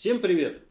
Всем привет!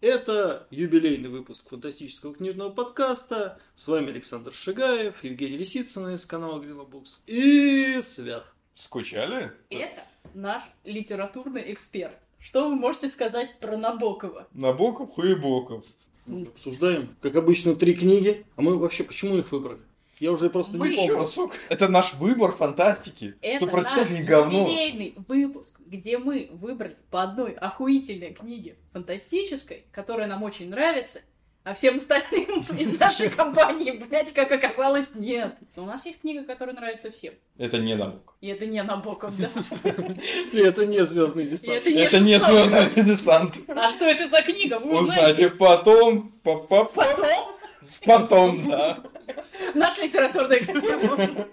Это юбилейный выпуск фантастического книжного подкаста. С вами Александр Шигаев, Евгений Лисицын из канала Глинобукс и Свят. Скучали? Это наш литературный эксперт. Что вы можете сказать про Набокова? Набоков, Хуебоков. Мы уже обсуждаем, как обычно, три книги. А мы вообще почему их выбрали? Я уже просто Мы не еще- помню. Сука, Это наш выбор фантастики. Это наш не говно. юбилейный выпуск, где мы выбрали по одной охуительной книге фантастической, которая нам очень нравится, а всем остальным из нашей компании, блядь, как оказалось, нет. Но у нас есть книга, которая нравится всем. Это не Набоков. И это не Набоков, да. И это не звездный десант. это не звездный десант. А что это за книга? Вы узнаете Узнаете потом. Потом. Потом, да. Наш литературный эксперт.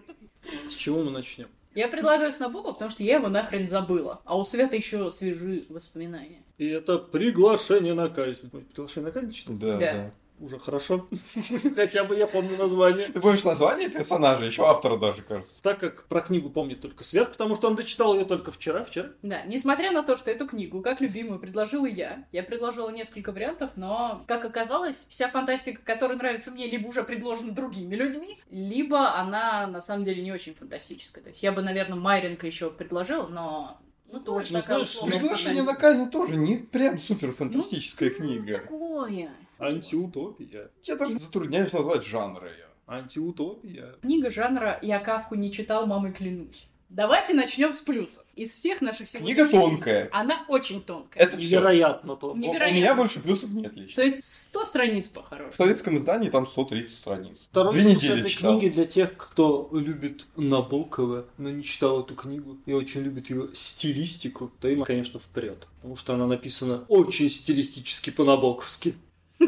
С чего мы начнем? Я предлагаю с Набокова, потому что я его нахрен забыла. А у Света еще свежи воспоминания. И это приглашение на казнь. Приглашение на казнь читал? Да, Да. да. Уже хорошо. Хотя бы я помню название. Ты помнишь название персонажа? Еще автора даже, кажется. Так как про книгу помнит только Свят, потому что он дочитал ее только вчера, вчера. Да, несмотря на то, что эту книгу, как любимую, предложила я, я предложила несколько вариантов, но, как оказалось, вся фантастика, которая нравится мне, либо уже предложена другими людьми, либо она, на самом деле, не очень фантастическая. То есть я бы, наверное, Майренко еще предложила, но... Ну, тоже Ну, знаешь, Приглашение на казнь тоже не прям супер фантастическая Ну, книга. Такое. Антиутопия. Я даже затрудняюсь назвать жанр ее. Антиутопия. Книга жанра «Я Кавку не читал, мамой клянусь». Давайте начнем с плюсов. Из всех наших Книга сегодняшних... тонкая. Она очень тонкая. Это все. Невероятно то. У Невероятно. меня больше плюсов нет То лично. есть 100 страниц В по-хорошему. советском издании там 130 страниц. Второй Две недели этой читал. книги для тех, кто любит Набокова, но не читал эту книгу и очень любит его стилистику, то им, конечно, вперед. Потому что она написана очень стилистически по-набоковски.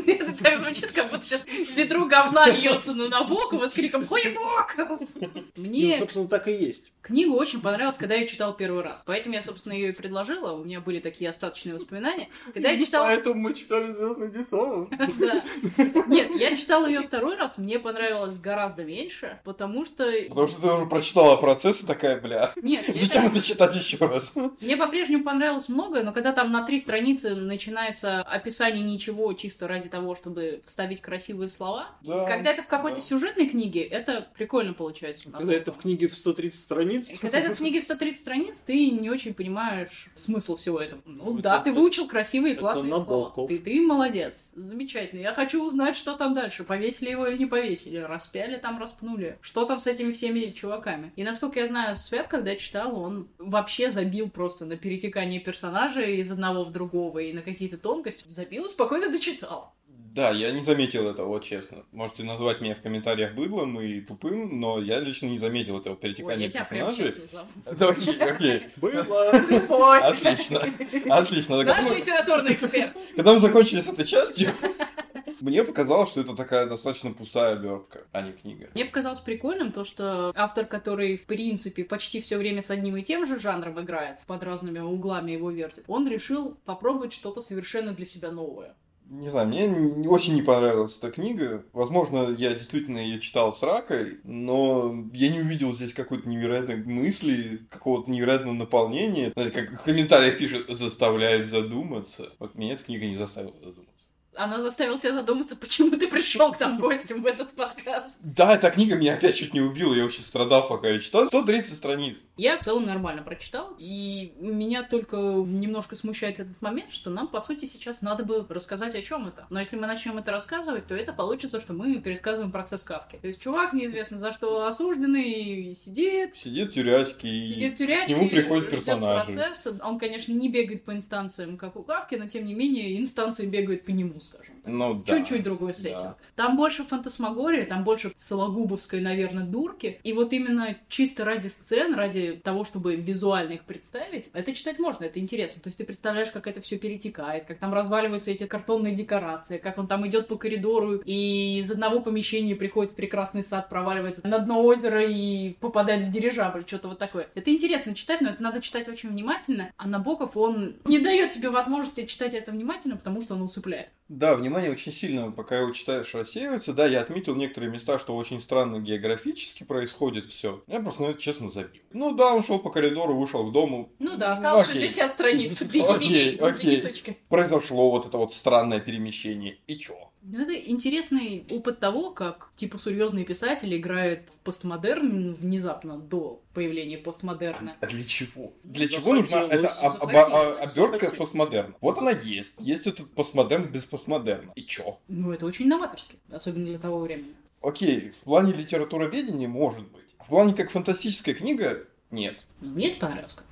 Это так звучит, как будто сейчас ведро говна льется на Набокова с криком «Ой, Боков!». Ну, Мне собственно, так и есть. книгу очень понравилась, когда я читала первый раз. Поэтому я, собственно, ее и предложила. У меня были такие остаточные воспоминания. Когда я читала... Поэтому мы читали Звездный десант. Нет, я читала ее второй раз, мне понравилось гораздо меньше, потому что... Потому что ты уже прочитала процесс и такая, бля, Нет, зачем это читать еще раз? Мне по-прежнему понравилось многое, но когда там на три страницы начинается описание ничего чисто ради того, чтобы вставить красивые слова, Да, когда это в какой-то да. сюжетной книге, это прикольно получается. Когда это в книге в 130 страниц. Когда это в книге в 130 страниц, ты не очень понимаешь смысл всего этого. Ну Ну, да, это- ты выучил красивые это классные слова. Ты, ты молодец, замечательно. Я хочу узнать, что там дальше. Повесили его или не повесили, распяли там, распнули. Что там с этими всеми чуваками. И насколько я знаю, Свет, когда читал, он вообще забил просто на перетекание персонажей из одного в другого и на какие-то тонкости. Забил и спокойно дочитал. Да, я не заметил этого, вот честно. Можете назвать меня в комментариях быдлом и тупым, но я лично не заметил этого Ой, перетекания я тебя прям персонажей. Да, Окей, окей. Было. Ой. Отлично. Отлично. Наш мы- литературный эксперт. Когда мы закончили с этой частью, мне показалось, что это такая достаточно пустая обертка, а не книга. Мне показалось прикольным то, что автор, который, в принципе, почти все время с одним и тем же жанром играет, под разными углами его вертит, он решил попробовать что-то совершенно для себя новое. Не знаю, мне не- очень не понравилась эта книга. Возможно, я действительно ее читал с ракой, но я не увидел здесь какой-то невероятной мысли, какого-то невероятного наполнения. Знаете, как в комментариях пишут, заставляет задуматься. Вот меня эта книга не заставила задуматься. Она заставила тебя задуматься, почему ты пришел к нам гостем в этот подкаст. Да, эта книга меня опять чуть не убила, я очень страдал, пока я читал. 130 страниц. Я в целом нормально прочитал, и меня только немножко смущает этот момент, что нам, по сути, сейчас надо бы рассказать, о чем это. Но если мы начнем это рассказывать, то это получится, что мы пересказываем процесс Кавки. То есть чувак неизвестно за что осужденный сидит, Сидит в тюрячке и... Сидит в тюрячке, к нему приходят персонажи. процесса. Он, конечно, не бегает по инстанциям, как у Кавки, но, тем не менее, инстанции бегают по нему, скажем так. Ну да. Чуть-чуть другой сеттинг. Да. Там больше фантасмагории, там больше сологубовской, наверное, дурки. И вот именно чисто ради сцен, ради того, чтобы визуально их представить, это читать можно, это интересно. То есть ты представляешь, как это все перетекает, как там разваливаются эти картонные декорации, как он там идет по коридору и из одного помещения приходит в прекрасный сад, проваливается на дно озера и попадает в дирижабль, что-то вот такое. Это интересно читать, но это надо читать очень внимательно. А Набоков, он не дает тебе возможности читать это внимательно, потому что он усыпляет. Да, внимание очень сильно, пока его читаешь, рассеивается. Да, я отметил некоторые места, что очень странно географически происходит все. Я просто, ну, это честно забил. Ну да, он шел по коридору, вышел к дому. Ну да, осталось Окей. 60 страниц. Окей, окей. Записочки. Произошло вот это вот странное перемещение. И чё? Ну, это интересный опыт того, как, типа, серьезные писатели играют в постмодерн внезапно до появления постмодерна. А для чего? Для чего нужна эта об- об- а- обертка постмодерна? Вот она есть. Есть этот постмодерн без постмодерна. И чё? Ну, это очень новаторски, особенно для того времени. Окей, в плане литературоведения может быть. В плане как фантастическая книга нет. Мне это понравилось как.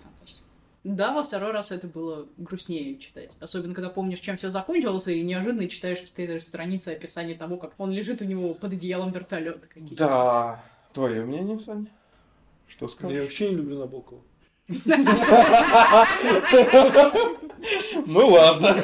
Да, во второй раз это было грустнее читать. Особенно, когда помнишь, чем все закончилось, и неожиданно читаешь четыре страницы описания того, как он лежит у него под одеялом вертолета. Да. Твое мнение, Саня? Что Я скажешь? вообще не люблю Набокова. Ну ладно.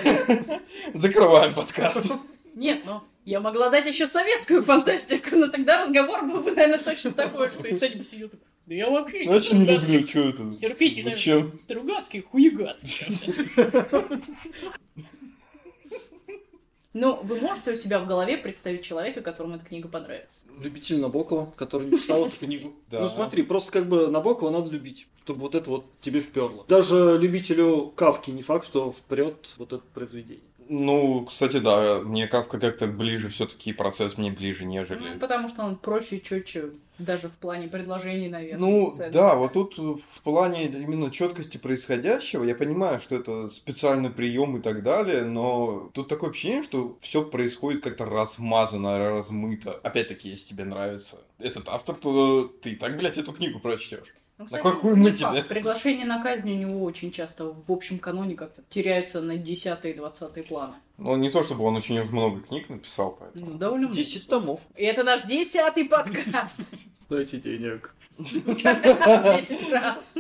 Закрываем подкаст. Нет, ну, я могла дать еще советскую фантастику, но тогда разговор был бы, наверное, точно такой, что и Саня бы сидел такой, да я вообще Ну, очень не Стругацкий, люблю, что это? терпеть не Зачем? знаю, Стругацкий, хуегацкий. Ну, вы можете у себя в голове представить человека, которому эта книга понравится? Любитель Набокова, который не читал эту книгу. Да. Ну смотри, просто как бы Набокова надо любить, чтобы вот это вот тебе вперло. Даже любителю Кавки не факт, что впрет вот это произведение. Ну, кстати, да, мне Кавка как-то ближе, все-таки процесс мне ближе, Ну, нежели... потому что он проще, четче, даже в плане предложений, наверное. Ну, сцен. да, вот тут в плане именно четкости происходящего, я понимаю, что это специальный прием и так далее, но тут такое ощущение, что все происходит как-то размазано, размыто. Опять-таки, если тебе нравится этот автор, то ты и так, блядь, эту книгу прочтешь. Ну, На какую мы тебе? Приглашение на казнь у него очень часто в общем каноне как-то теряются на 10 20 планы. Ну, не то чтобы он очень уж много книг написал, поэтому... Ну, довольно много. 10 томов. И это наш десятый подкаст. Дайте денег. Десять раз.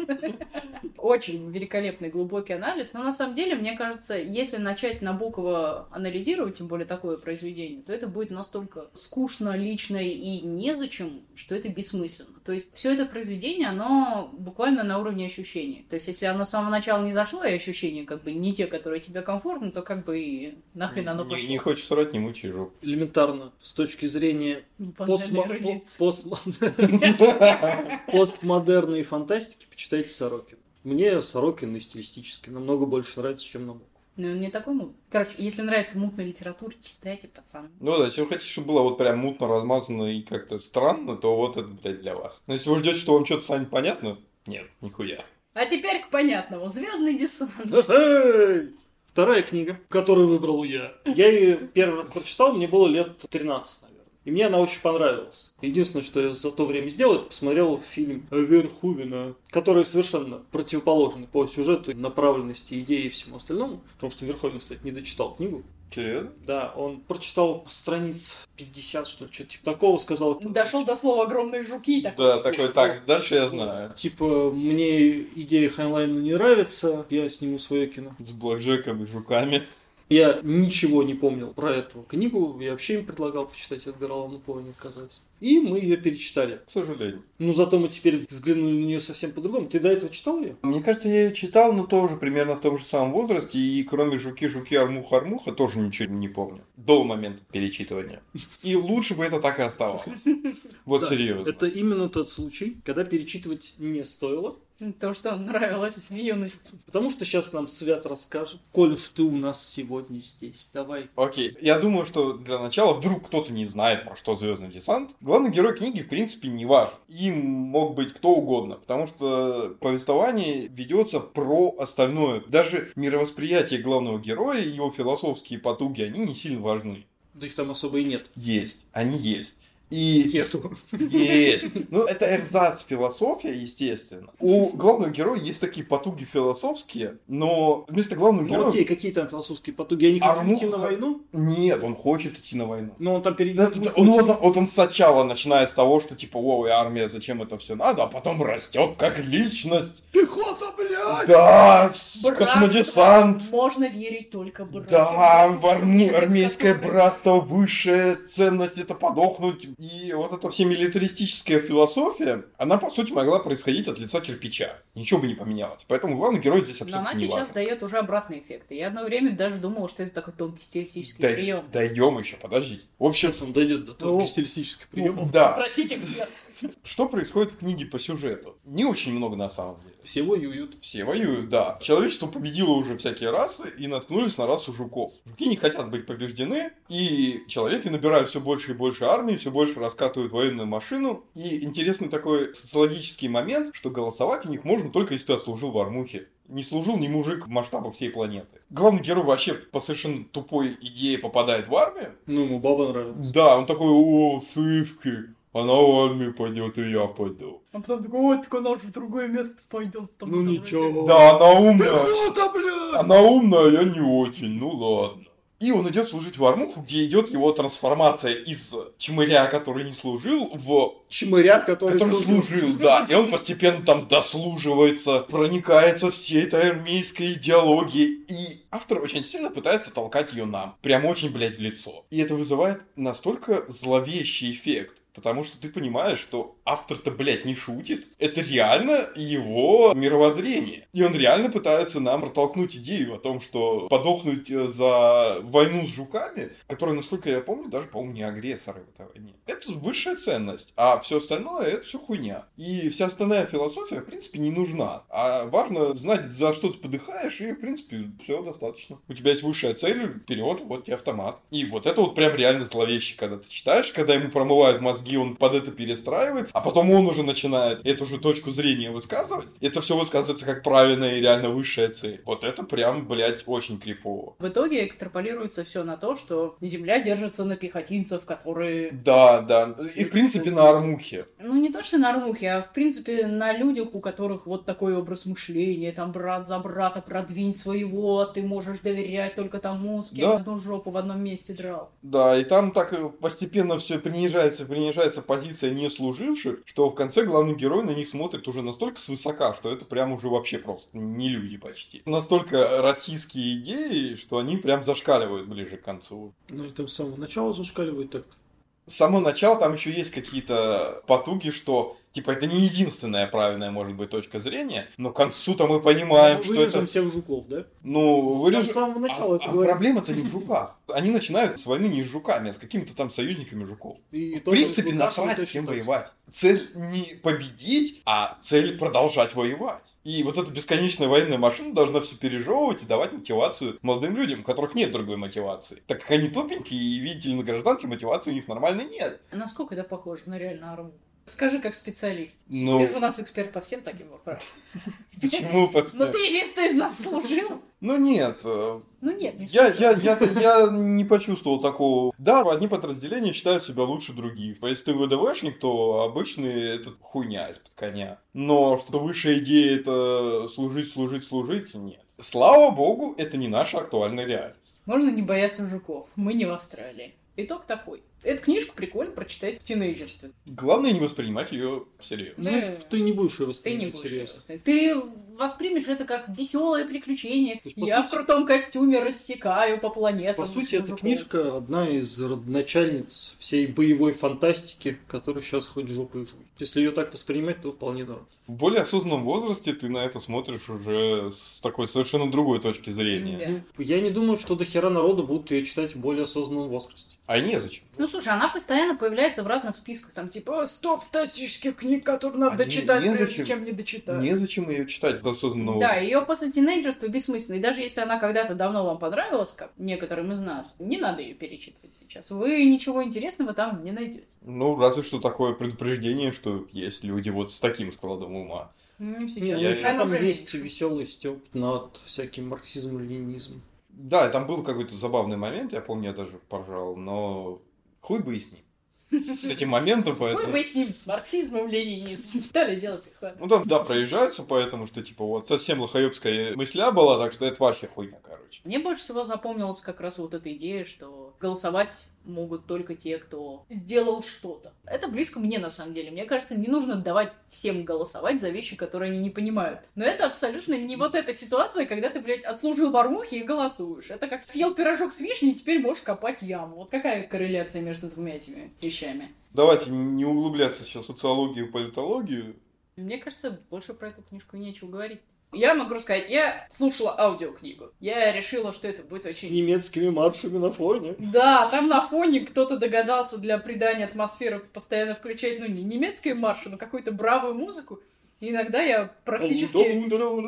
Очень великолепный глубокий анализ, но на самом деле, мне кажется, если начать Набокова анализировать, тем более такое произведение, то это будет настолько скучно, лично и незачем, что это бессмысленно. То есть все это произведение, оно буквально на уровне ощущений. То есть если оно с самого начала не зашло, и ощущения как бы не те, которые тебе комфортны, то как бы и нахрен оно Не, пошло. не хочешь срать, не мучай жопу. Элементарно, с точки зрения Ну, постмо- постмодерной фантастики, почитайте Сорокин. Мне Сорокин и стилистически намного больше нравится, чем Набоков. Ну, он не такой мутный. Короче, если нравится мутная литература, читайте, пацаны. Ну да, если вы хотите, чтобы было вот прям мутно, размазано и как-то странно, то вот это, блядь, для вас. Но если вы ждете, что вам что-то станет понятно, нет, нихуя. А теперь к понятному. Звездный десант. Вторая книга, которую выбрал я. Я ее первый раз прочитал, мне было лет 13, наверное. И мне она очень понравилась. Единственное, что я за то время сделал, это посмотрел фильм Верхувина, который совершенно противоположный по сюжету, направленности, идеи и всему остальному. Потому что Верховен, кстати, не дочитал книгу. Серьезно? Да, он прочитал страниц 50, что ли, что-то типа такого сказал. Дошел до слова огромные жуки. и такой, Да, такой, так, дальше я знаю. Типа, мне идея Хайнлайна не нравится, я сниму свое кино. С блэкджеком и жуками. Я ничего не помнил про эту книгу, я вообще им предлагал почитать Эдгара Аллана По, не отказались. И мы ее перечитали. К сожалению. Ну, зато мы теперь взглянули на нее совсем по-другому. Ты до этого читал ее? Мне кажется, я ее читал, но тоже примерно в том же самом возрасте, и кроме жуки-жуки, армуха-армуха, тоже ничего не помню. До момента перечитывания. И лучше бы это так и оставалось. Вот серьезно. Это именно тот случай, когда перечитывать не стоило. То, что нравилось в юности. Потому что сейчас нам Свят расскажет. Коль уж ты у нас сегодня здесь, давай. Окей. Я думаю, что для начала вдруг кто-то не знает, про что Звездный десант. Главный герой книги, в принципе, не важен. Им мог быть кто угодно, потому что повествование ведется про остальное. Даже мировосприятие главного героя и его философские потуги, они не сильно важны. Да их там особо и нет. Есть. Они есть. И Нету. есть. Ну, это эрзац философия, естественно. У главного героя есть такие потуги философские, но вместо главного Ну героя... окей, какие там философские потуги? Они хотят Армуха- идти на войну? Нет, он хочет идти на войну. Но он там перейдет. Да, да, ну, вот, вот он сначала начинает с того, что типа, ой, армия, зачем это все надо, а потом растет как личность. Пехота, блядь! Да, Братство. космодесант. Можно верить только братьям. Да, в арму- армейское братство, высшая ценность это подохнуть И вот эта вся милитаристическая философия, она, по сути, могла происходить от лица кирпича. Ничего бы не поменялось. Поэтому главный герой здесь Но абсолютно она не сейчас важен. дает уже обратный эффект. Я одно время даже думала, что это такой тонкий стилистический Дай- прием. Дойдем еще, подождите. В общем, Сейчас он дойдет до того стилистического приема. да. Простите, эксперт. Что происходит в книге по сюжету? Не очень много на самом деле. Все воюют. Все воюют, да. Человечество победило уже всякие расы и наткнулись на расу жуков. Жуки не хотят быть побеждены, и человеки набирают все больше и больше армии, все больше раскатывают военную машину. И интересный такой социологический момент, что голосовать у них можно только если ты отслужил в армухе. Не служил ни мужик в масштабах всей планеты. Главный герой вообще по совершенно тупой идее попадает в армию. Ну, ему баба нравится. Да, он такой, о, сывки, она в армию пойдет, и я пойду. А потом такой, ой, так она же в другое место пойдет. там Ну там ничего. Да, она умная. Пехота, бля! Она умная, я не очень, ну ладно. И он идет служить в армуху, где идет его трансформация из чмыря, который не служил, в Чмыря, который, который служил. служил, да. И он постепенно там дослуживается, проникается всей этой армейской идеологией. И автор очень сильно пытается толкать ее нам. Прям очень, блядь, в лицо. И это вызывает настолько зловещий эффект. Потому что ты понимаешь, что автор-то, блядь, не шутит. Это реально его мировоззрение. И он реально пытается нам протолкнуть идею о том, что подохнуть э, за войну с жуками, которая, насколько я помню, даже, по-моему, не агрессоры в этой войне. Это высшая ценность. А все остальное это все хуйня. И вся остальная философия, в принципе, не нужна. А важно знать, за что ты подыхаешь, и, в принципе, все достаточно. У тебя есть высшая цель, вперед, вот тебе автомат. И вот это вот прям реально зловеще, когда ты читаешь, когда ему промывают мозги, он под это перестраивается, а потом он уже начинает эту же точку зрения высказывать. Это все высказывается как правильная и реально высшая цель. Вот это прям, блядь, очень крипово. В итоге экстраполируется все на то, что Земля держится на пехотинцев, которые... Да, да. И, в принципе, на армухе. Ну, не то, что на армухе, а, в принципе, на людях, у которых вот такой образ мышления, там, брат за брата, продвинь своего, ты можешь доверять только тому, с кем Да. одну жопу в одном месте драл. Да, и там так постепенно все принижается, принижается позиция не служивших, что в конце главный герой на них смотрит уже настолько свысока, что это прям уже вообще просто не люди почти. Настолько российские идеи, что они прям зашкаливают ближе к концу. Ну, и там с самого начала зашкаливает так С самого начала там еще есть какие-то потуги, что типа это не единственная правильная может быть точка зрения, но к концу-то мы понимаем, Мы что вырежем это... всех жуков, да? Ну, вырежем... с самого начала а, это а говорится. проблема-то не в жуках. Они начинают с войны не с жуками, а с какими-то там союзниками жуков. И В принципе, насрать, с кем воевать. Цель не победить, а цель продолжать воевать. И вот эта бесконечная военная машина должна все пережевывать и давать мотивацию молодым людям, у которых нет другой мотивации. Так как они тупенькие, и, видите ли, на гражданке мотивации у них нормальной нет. Насколько это похоже на реальную арму? Скажи как специалист. Ну, Ты же у нас эксперт по всем таким вопросам. почему Ну просто... ты единственный из нас служил. Ну нет, э, Ну нет, не Я, я, я, я не почувствовал такого. Да, одни подразделения считают себя лучше других. Если ты ВДВшник, то обычный это хуйня из-под коня. Но что высшая идея это служить, служить, служить, нет. Слава богу, это не наша актуальная реальность. Можно не бояться жуков. Мы не в Австралии. Итог такой. Эту книжку прикольно прочитать в тинейджерстве. Главное не воспринимать ее всерьез. Ну, Да. ты не будешь ее Ты не воспринимать будешь. серьезно. Ты воспримешь это как веселое приключение. есть, Я сути- в крутом костюме рассекаю по планетам. По сути, эта жуков. книжка одна из родоначальниц всей боевой фантастики, которая сейчас хоть жопой жуй. Если ее так воспринимать, то вполне норм. В более осознанном возрасте ты на это смотришь уже с такой совершенно другой точки зрения. Да. Ну, Я не думаю, что до хера народу будут ее читать в более осознанном возрасте. А незачем. Ну, слушай, она постоянно появляется в разных списках. Там, типа, 100 фантастических книг, которые надо А дочитать, не- прежде незачем. чем не дочитать. Незачем ее читать до осознанного Да, ее после тинейджерства бессмысленно. И даже если она когда-то давно вам понравилась, как некоторым из нас, не надо ее перечитывать сейчас. Вы ничего интересного там не найдете. Ну, разве что такое предупреждение, что есть люди вот с таким складом ума. Ну, сейчас. Нет, я- Она там уже есть веселый степ над всяким марксизмом, ленинизмом. Да, там был какой-то забавный момент, я помню, я даже поржал, но хуй бы и с ним. С этим моментом, поэтому... бы с ним, с марксизмом, ленинизмом. Далее дело приходит. Ну там, да, проезжаются, поэтому что, типа, вот совсем лохоебская мысля была, так что это вообще хуйня, короче. Мне больше всего запомнилась как раз вот эта идея, что голосовать могут только те, кто сделал что-то. Это близко мне, на самом деле. Мне кажется, не нужно давать всем голосовать за вещи, которые они не понимают. Но это абсолютно не вот эта ситуация, когда ты, блядь, отслужил в армухе и голосуешь. Это как съел пирожок с вишней, и теперь можешь копать яму. Вот какая корреляция между двумя этими вещами? Давайте не углубляться сейчас в социологию и политологию. Мне кажется, больше про эту книжку нечего говорить. Я могу сказать, я слушала аудиокнигу. Я решила, что это будет С очень... немецкими маршами на фоне. Да, там на фоне кто-то догадался для придания атмосферы постоянно включать, ну, не немецкие марши, но какую-то бравую музыку. И иногда я практически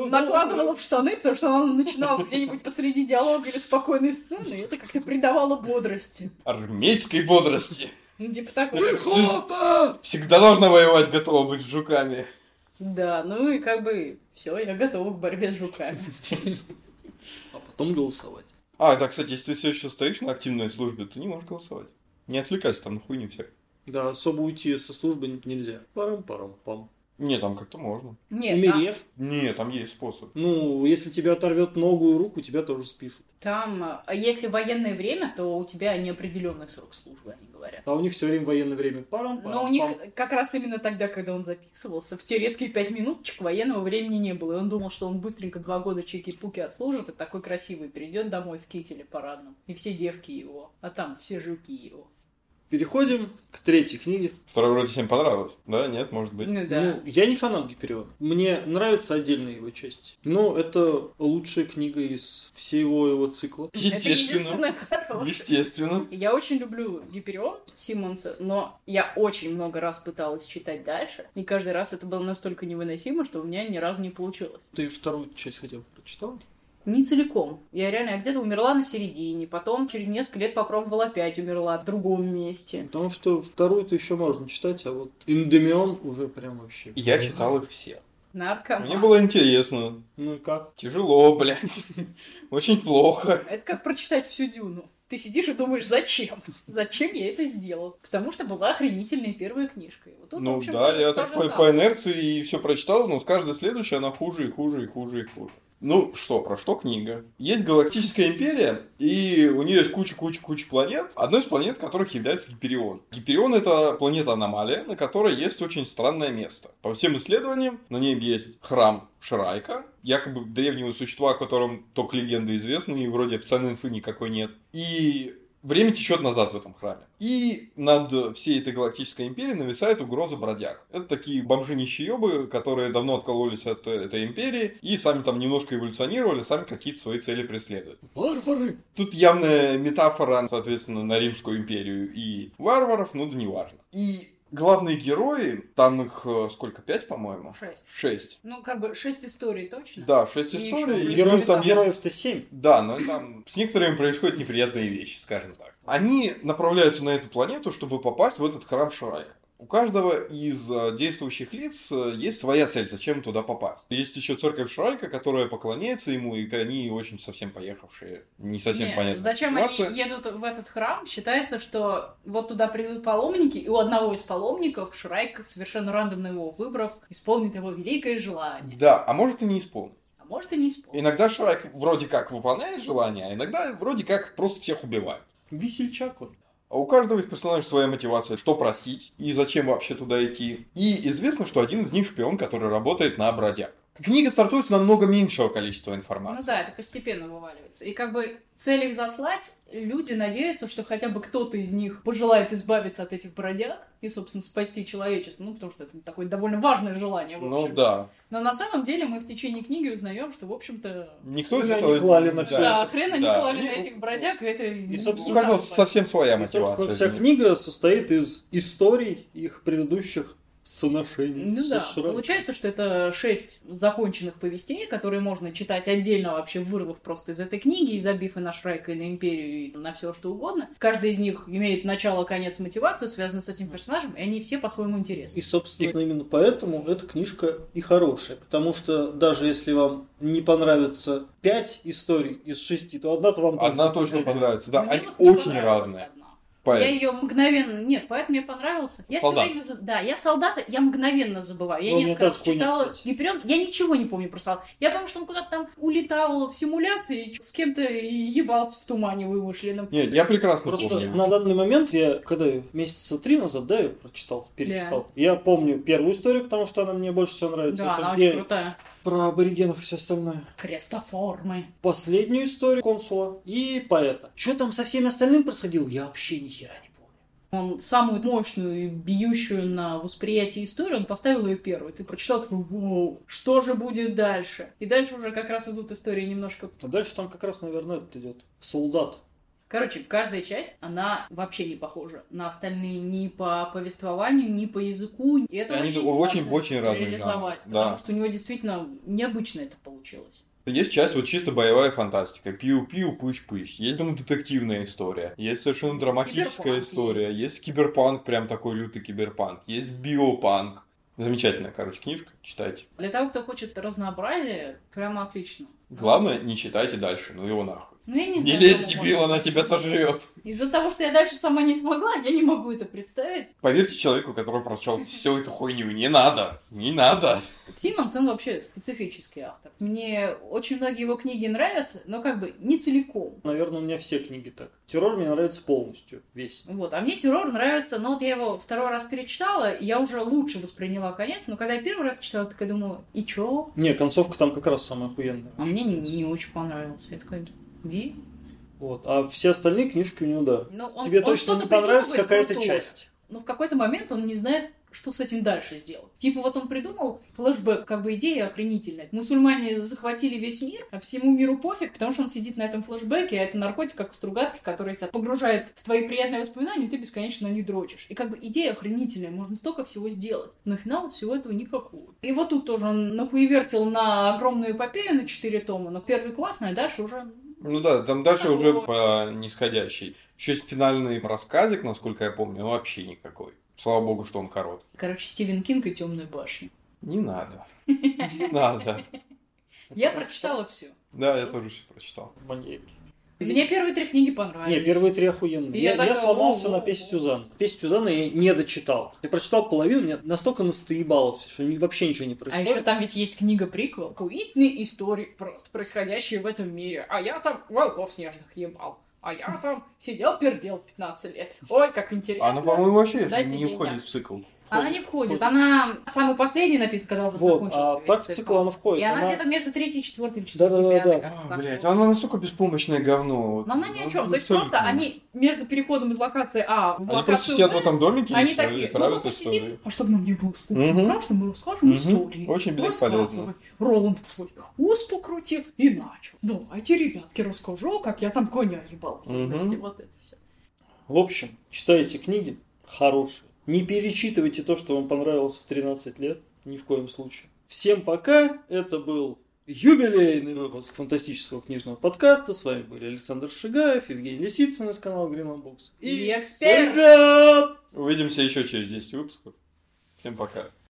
накладывала в штаны, потому что она начиналась где-нибудь посреди диалога или спокойной сцены, и это как-то придавало бодрости. Армейской бодрости. Ну, типа так вот. Всегда должна воевать, готова быть с жуками. Да, ну и как бы все, я готова к борьбе с жуками. А потом голосовать. А, да, кстати, если ты все еще стоишь на активной службе, ты не можешь голосовать. Не отвлекайся там на хуйню всякую. Да, особо уйти со службы нельзя. Парам-парам-пам. Не, там как-то можно. Нет, там, Умерев. Не, там есть способ. Ну, если тебя оторвет ногу и руку, тебя тоже спишут. там, а если военное время, то у тебя неопределенный срок службы, они говорят. А у них все время военное время. парам Но у них как раз именно тогда, когда он записывался, в те редкие пять минуточек военного времени не было. И он думал, что он быстренько два года чеки-пуки отслужит, и такой красивый придет домой в кителе парадном. И все девки его, а там все жуки его. Переходим к третьей книге. Второй вроде всем понравилось. Да, нет, может быть. Ну да. Ну, я не фанат Гипериона. Мне нравятся отдельные его части. Но это лучшая книга из всего его цикла. Это Естественно. хорошее. Естественно. Я очень люблю Гиперион Симмонса, но я очень много раз пыталась читать дальше, и каждый раз это было настолько невыносимо, что у меня ни разу не получилось. Ты вторую часть хотя бы прочитал? Не целиком. Я реально я где-то умерла на середине, потом через несколько лет попробовала опять умерла в другом месте. Потому что вторую-то еще можно читать, а вот Индемион уже прям вообще. Я читал их все. Наркоман. Мне было интересно. Ну и как? Тяжело, блядь. Очень плохо. Это как прочитать всю Дюну. Ты сидишь и думаешь, зачем? Зачем я это сделал? Потому что была охренительная первая книжка. Вот тут, в Ну общем-то, да, я так по, по инерции и все прочитал, но с каждой следующей она хуже и хуже и хуже и хуже. Ну что, про что книга? Есть Галактическая империя, и у нее есть куча-куча-куча планет, одной из планет которых является Гиперион. Гиперион это планета-аномалия, на которой есть очень странное место. По всем исследованиям, на ней есть храм Шрайка, якобы древнего существа, о котором только легенды известны, и вроде официальной инфы никакой нет. И Время течет назад в этом храме. И над всей этой галактической империей нависает угроза бродяг. Это такие бомжи-нищеёбы, которые давно откололись от этой империи и сами там немножко эволюционировали, сами какие-то свои цели преследуют. Варвары! Тут явная метафора, соответственно, на Римскую империю и варваров, ну да неважно. И главные герои, там их э, сколько, пять, по-моему? Шесть. Шесть. Ну, как бы шесть историй точно. Да, шесть И историй. Героев там героев-то семь. да, но там с некоторыми происходят неприятные вещи, скажем так. Они направляются на эту планету, чтобы попасть в этот храм Шрайка. У каждого из э, действующих лиц э, есть своя цель, зачем туда попасть. Есть еще церковь Шрайка, которая поклоняется ему, и они очень совсем поехавшие. Не совсем Не, понятно. Зачем они едут в этот храм? Считается, что вот туда придут паломники, и у одного из паломников Шрайк, совершенно рандомно его выбрав, исполнит его великое желание. Да, а может и не исполнить. А может и не исполнит. Иногда Шрайк вроде как выполняет желание, а иногда вроде как просто всех убивает. Весельчак он. А у каждого из персонажей своя мотивация, что просить и зачем вообще туда идти. И известно, что один из них шпион, который работает на бродяг. Книга стартует с намного меньшего количества информации. Ну да, это постепенно вываливается. И как бы цель их заслать, люди надеются, что хотя бы кто-то из них пожелает избавиться от этих бродяг и, собственно, спасти человечество. Ну, потому что это такое довольно важное желание, в Ну общем. да. Но на самом деле мы в течение книги узнаем, что, в общем-то, Никто из этого... не клали на всё да, это. хрена не Да. клали на И- этих бродяг, и это... И, собственно, не совсем своя И, собственно, мотивация. вся книга состоит из историй их предыдущих сношений Ну да, Шрайком. получается, что это шесть законченных повестей, которые можно читать отдельно вообще, вырвав просто из этой книги, и забив и на Шрайка, и на Империю, и на все что угодно. Каждый из них имеет начало, конец, мотивацию, связанную с этим персонажем, и они все по-своему интересны. И, собственно, именно поэтому эта книжка и хорошая. Потому что даже если вам не понравится пять историй из шести, то одна-то вам Одна точно точно понравится. Да, Мне они вот очень разные. Поэт. Я ее мгновенно... Нет, поэт мне понравился. Я Солдат. все время... Да, я солдата, я мгновенно забываю. Я Ну, несколько раз читала. Гиперион, я ничего не помню про солдата. Я помню, что он куда-то там улетал в симуляции и с кем-то ебался в тумане вымышленном. Нет, я прекрасно Просто помню. на данный момент я, когда месяца три назад, да, я прочитал, перечитал. Я помню первую историю, потому что она мне больше всего нравится. Да, Это она где очень крутая. Про аборигенов и все остальное. Крестоформы. Последнюю историю консула и поэта. Что там со всеми остальным происходило, я вообще ни хера не помню. Он самую мощную и бьющую на восприятие историю, он поставил ее первой. Ты прочитал такой, вау, что же будет дальше? И дальше уже как раз идут истории немножко... А дальше там как раз, наверное, идет. Солдат. Короче, каждая часть, она вообще не похожа на остальные ни по повествованию, ни по языку. И это Они очень, очень- очень разные реализовать, да. потому что у него действительно необычно это получилось. Есть часть вот чисто боевая фантастика. Пиу-пиу, пыщ-пыщ. Есть там детективная история. Есть совершенно драматическая Киберпанк история. есть. Есть. киберпанк, прям такой лютый киберпанк. Есть биопанк. Замечательная, короче, книжка. Читайте. Для того, кто хочет разнообразия, прямо отлично. Главное, не читайте дальше, ну его нахуй. Ну, я не, Не знаю, лезь, кому дебил, она тебя сожрет. Из-за того, что я дальше сама не смогла, я не могу это представить. Поверьте человеку, который прочел всю эту хуйню. Не надо. Не надо. Симмонс, он вообще специфический автор. Мне очень многие его книги нравятся, но как бы не целиком. Наверное, у меня все книги так. Террор мне нравится полностью, весь. Вот, а мне террор нравится, но вот я его второй раз перечитала, и я уже лучше восприняла конец, но когда я первый раз читала, я такая думала, и чё? Не, концовка там как раз самая охуенная. А мне не, не очень понравилось. Я такая, ви? Вот. А все остальные книжки у него, да. Ну, он- Тебе он точно не понравится какая-то часть. Но в какой-то момент он не знает, что с этим дальше сделать. Типа вот он придумал флешбэк, как бы идея охренительная. Мусульмане захватили весь мир, а всему миру пофиг, потому что он сидит на этом флешбеке, а это наркотик, как у Стругацких, который тебя погружает в твои приятные воспоминания, и ты бесконечно них дрочишь. И как бы идея охренительная, можно столько всего сделать. Но финал всего этого никакого. И вот тут тоже он нахуевертил на огромную эпопею на 4 тома, но первый классный, а дальше уже Ну да, там дальше уже Такого. по нисходящей. Еще есть финальный рассказик, насколько я помню, но вообще никакой. Слава богу, что он короткий. Короче, Стивен Кинг и Темная башня. Не надо. Не надо. Я прочитала все. Да, я тоже все прочитал. Маньяки. Мне первые три книги понравились. Не, первые три охуенные. Я, я я такая, сломался «О, на о, песню о». Сюзан. Песню Сюзанны я не дочитал. Я прочитал половину, мне настолько настоебало, что вообще ничего не А происходит. еще там ведь есть книга приквел. Куитные истории, просто происходящие в этом мире. А я там волков снежных ебал. А я там сидел пердел 15 лет. Ой, как интересно. Она, по-моему, вообще Дайте не денег. входит в цикл. Она не входит. Она самый последний написан, когда уже Вот, закончился а так в цикл она входит. И она, Она- где-то между третьей, четвертой или четвертой, Да-да-да-да. пятой, как-то А, так блядь, вот. она настолько беспомощное говно. вот. Но она ни о Ну, чем. То есть просто они между переходом из локации А в Они просто локацию сидят в этом домике Они и такие, ну мы посидим, а чтобы нам не было скучно, Мгм. страшно, мы расскажем Мгм. истории. Очень, блядь, Рассказывай. полезно. Роланд свой ус покрутил и начал. Давайте, ребятки, расскажу, как я там коня ебал. юности. Вот это все. В общем, читайте книги хорошие. Не перечитывайте то, что вам понравилось в 13 лет. Ни в коем случае. Всем пока. Это был юбилейный выпуск фантастического книжного подкаста. С вами были Александр Шигаев, Евгений Лисицын из канала Green Books. И эксперт. Салют! Увидимся еще через 10 выпусков. Всем пока.